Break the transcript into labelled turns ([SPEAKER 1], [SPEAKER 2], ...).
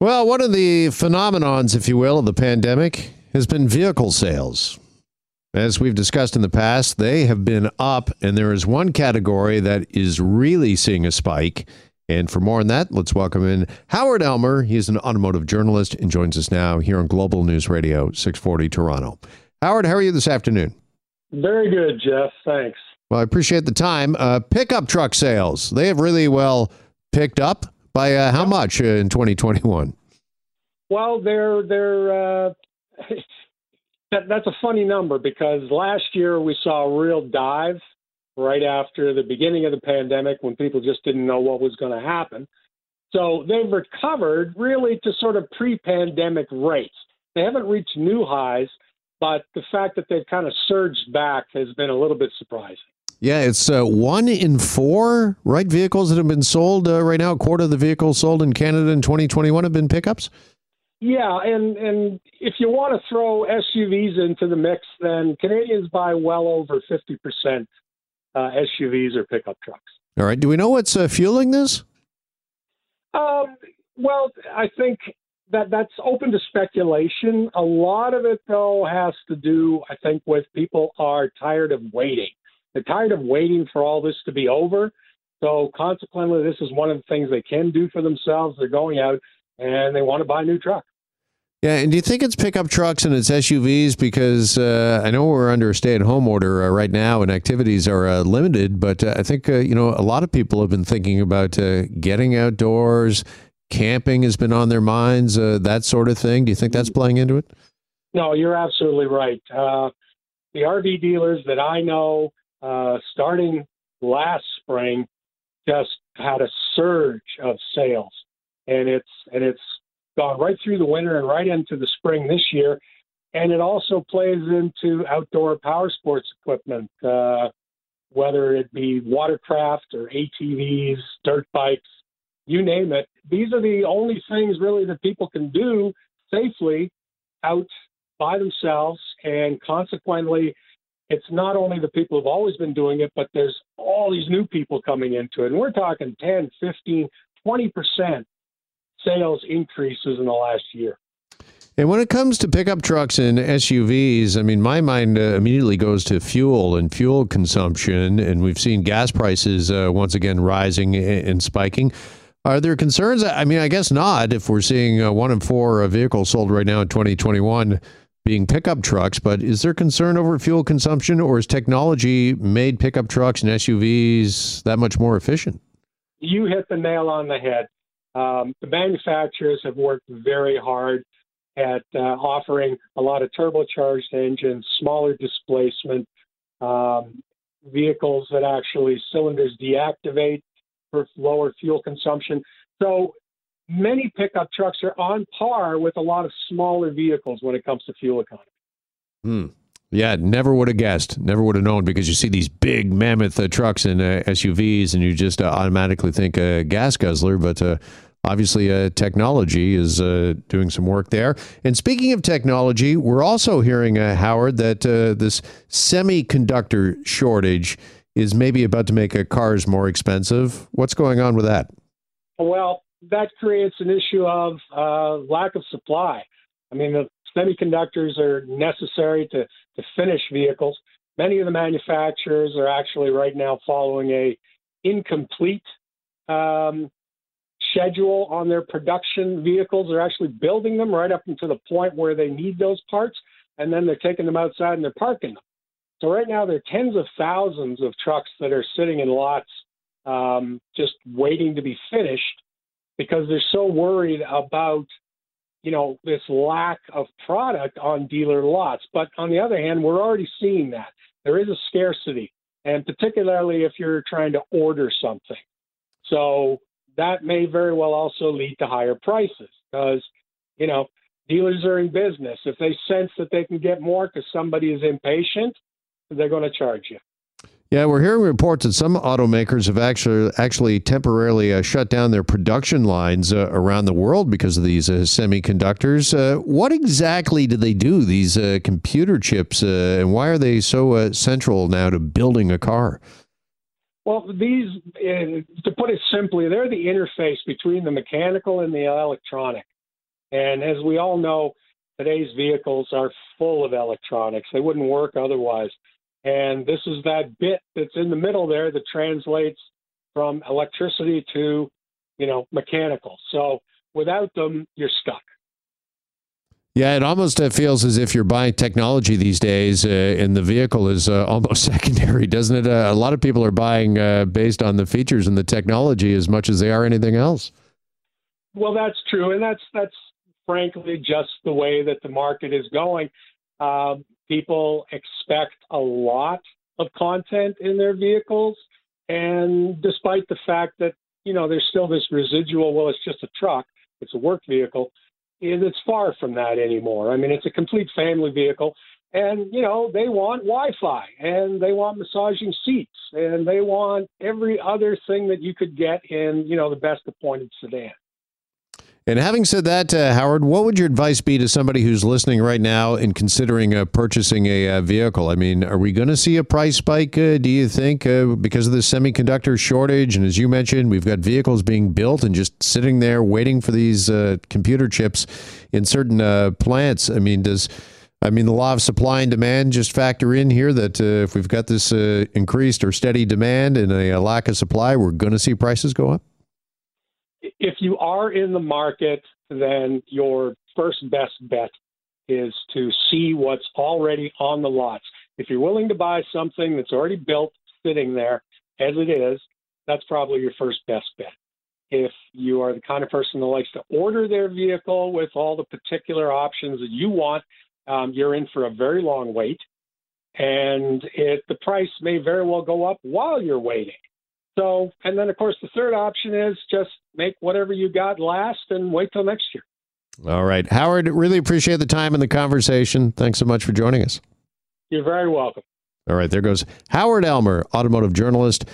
[SPEAKER 1] Well, one of the phenomenons, if you will, of the pandemic has been vehicle sales. As we've discussed in the past, they have been up, and there is one category that is really seeing a spike. And for more on that, let's welcome in Howard Elmer. He is an automotive journalist and joins us now here on Global News Radio 640 Toronto. Howard, how are you this afternoon?
[SPEAKER 2] Very good, Jeff. Thanks.
[SPEAKER 1] Well, I appreciate the time. Uh, pickup truck sales, they have really well picked up by uh, how much uh, in 2021?
[SPEAKER 2] Well, they're they're uh, that, that's a funny number because last year we saw a real dive right after the beginning of the pandemic when people just didn't know what was going to happen. So they've recovered really to sort of pre pandemic rates. They haven't reached new highs, but the fact that they've kind of surged back has been a little bit surprising.
[SPEAKER 1] Yeah, it's uh, one in four, right? Vehicles that have been sold uh, right now. A quarter of the vehicles sold in Canada in 2021 have been pickups.
[SPEAKER 2] Yeah, and and if you want to throw SUVs into the mix, then Canadians buy well over fifty percent uh, SUVs or pickup trucks.
[SPEAKER 1] All right. Do we know what's uh, fueling this?
[SPEAKER 2] Um, well, I think that that's open to speculation. A lot of it, though, has to do, I think, with people are tired of waiting. They're tired of waiting for all this to be over. So consequently, this is one of the things they can do for themselves. They're going out and they want to buy a new truck.
[SPEAKER 1] Yeah, and do you think it's pickup trucks and it's SUVs? Because uh, I know we're under a stay-at-home order uh, right now, and activities are uh, limited. But uh, I think uh, you know a lot of people have been thinking about uh, getting outdoors. Camping has been on their minds, that sort of thing. Do you think that's playing into it?
[SPEAKER 2] No, you're absolutely right. the RV dealers that I know, starting last spring, just had a surge of sales, and it's and it's gone right through the winter and right into the spring this year. And it also plays into outdoor power sports equipment, uh, whether it be watercraft or ATVs, dirt bikes, you name it. These are the only things really that people can do safely out by themselves. And consequently, it's not only the people who've always been doing it, but there's all these new people coming into it. And we're talking 10, 15, 20% sales increases in the last year.
[SPEAKER 1] And when it comes to pickup trucks and SUVs, I mean, my mind uh, immediately goes to fuel and fuel consumption. And we've seen gas prices uh, once again rising and spiking. Are there concerns? I mean, I guess not if we're seeing uh, one in four vehicles sold right now in 2021 being pickup trucks. But is there concern over fuel consumption, or has technology made pickup trucks and SUVs that much more efficient?
[SPEAKER 2] You hit the nail on the head. Um, the manufacturers have worked very hard at uh, offering a lot of turbocharged engines, smaller displacement, um, vehicles that actually cylinders deactivate for lower fuel consumption. So many pickup trucks are on par with a lot of smaller vehicles when it comes to fuel economy.
[SPEAKER 1] Hmm. Yeah, never would have guessed. Never would have known because you see these big mammoth uh, trucks and uh, SUVs, and you just uh, automatically think a gas guzzler. But uh, obviously, uh, technology is uh, doing some work there. And speaking of technology, we're also hearing, Howard, that this semiconductor shortage is maybe about to make cars more expensive. What's going on with that?
[SPEAKER 2] Well, that creates an issue of lack of supply. I mean, the semiconductors are necessary to, to finish vehicles. Many of the manufacturers are actually right now following a incomplete um, schedule on their production vehicles. They're actually building them right up until the point where they need those parts, and then they're taking them outside and they're parking them. So right now there are tens of thousands of trucks that are sitting in lots um, just waiting to be finished because they're so worried about you know, this lack of product on dealer lots. But on the other hand, we're already seeing that. There is a scarcity, and particularly if you're trying to order something. So that may very well also lead to higher prices because, you know, dealers are in business. If they sense that they can get more because somebody is impatient, they're going to charge you.
[SPEAKER 1] Yeah, we're hearing reports that some automakers have actually actually temporarily uh, shut down their production lines uh, around the world because of these uh, semiconductors. Uh, what exactly do they do? These uh, computer chips, uh, and why are they so central now to building a car?
[SPEAKER 2] Well, these, to put it simply, they're the interface between the mechanical and the electronic. And as we all know, today's vehicles are full of electronics. They wouldn't work otherwise. And this is that bit that's in the middle there that translates from electricity to, you know, mechanical. So without them, you're stuck.
[SPEAKER 1] Yeah, it almost uh, feels as if you're buying technology these days, uh, and the vehicle is uh, almost secondary, doesn't it? Uh, a lot of people are buying uh, based on the features and the technology as much as they are anything else.
[SPEAKER 2] Well, that's true, and that's that's frankly just the way that the market is going. Um, people expect a lot of content in their vehicles, and despite the fact that you know there's still this residual, well, it's just a truck, it's a work vehicle it's far from that anymore. I mean, it's a complete family vehicle, and you know they want Wi-Fi, and they want massaging seats, and they want every other thing that you could get in you know the best appointed sedan.
[SPEAKER 1] And having said that, uh, Howard, what would your advice be to somebody who's listening right now and considering uh, purchasing a uh, vehicle? I mean, are we going to see a price spike, uh, do you think, uh, because of the semiconductor shortage? And as you mentioned, we've got vehicles being built and just sitting there waiting for these uh, computer chips in certain plants. I mean, does. I mean, the law of supply and demand just factor in here that if we've got this increased or steady demand and a lack of supply, we're going to see prices go up?
[SPEAKER 2] If you are in the market, then your first best bet is to see what's already on the lots. If you're willing to buy something that's already built, sitting there as it is, that's probably your first best bet. If you are the kind of person that likes to order their vehicle with all the particular options that you want, um, you're in for a very long wait. And it, the price may very well go up while you're waiting. So, and then of course the third option is just make whatever you got last and wait till next year.
[SPEAKER 1] All right, Howard. Really appreciate the time and the conversation. Thanks so much for joining us.
[SPEAKER 2] You're very welcome.
[SPEAKER 1] All right, there goes Howard Elmer, automotive journalist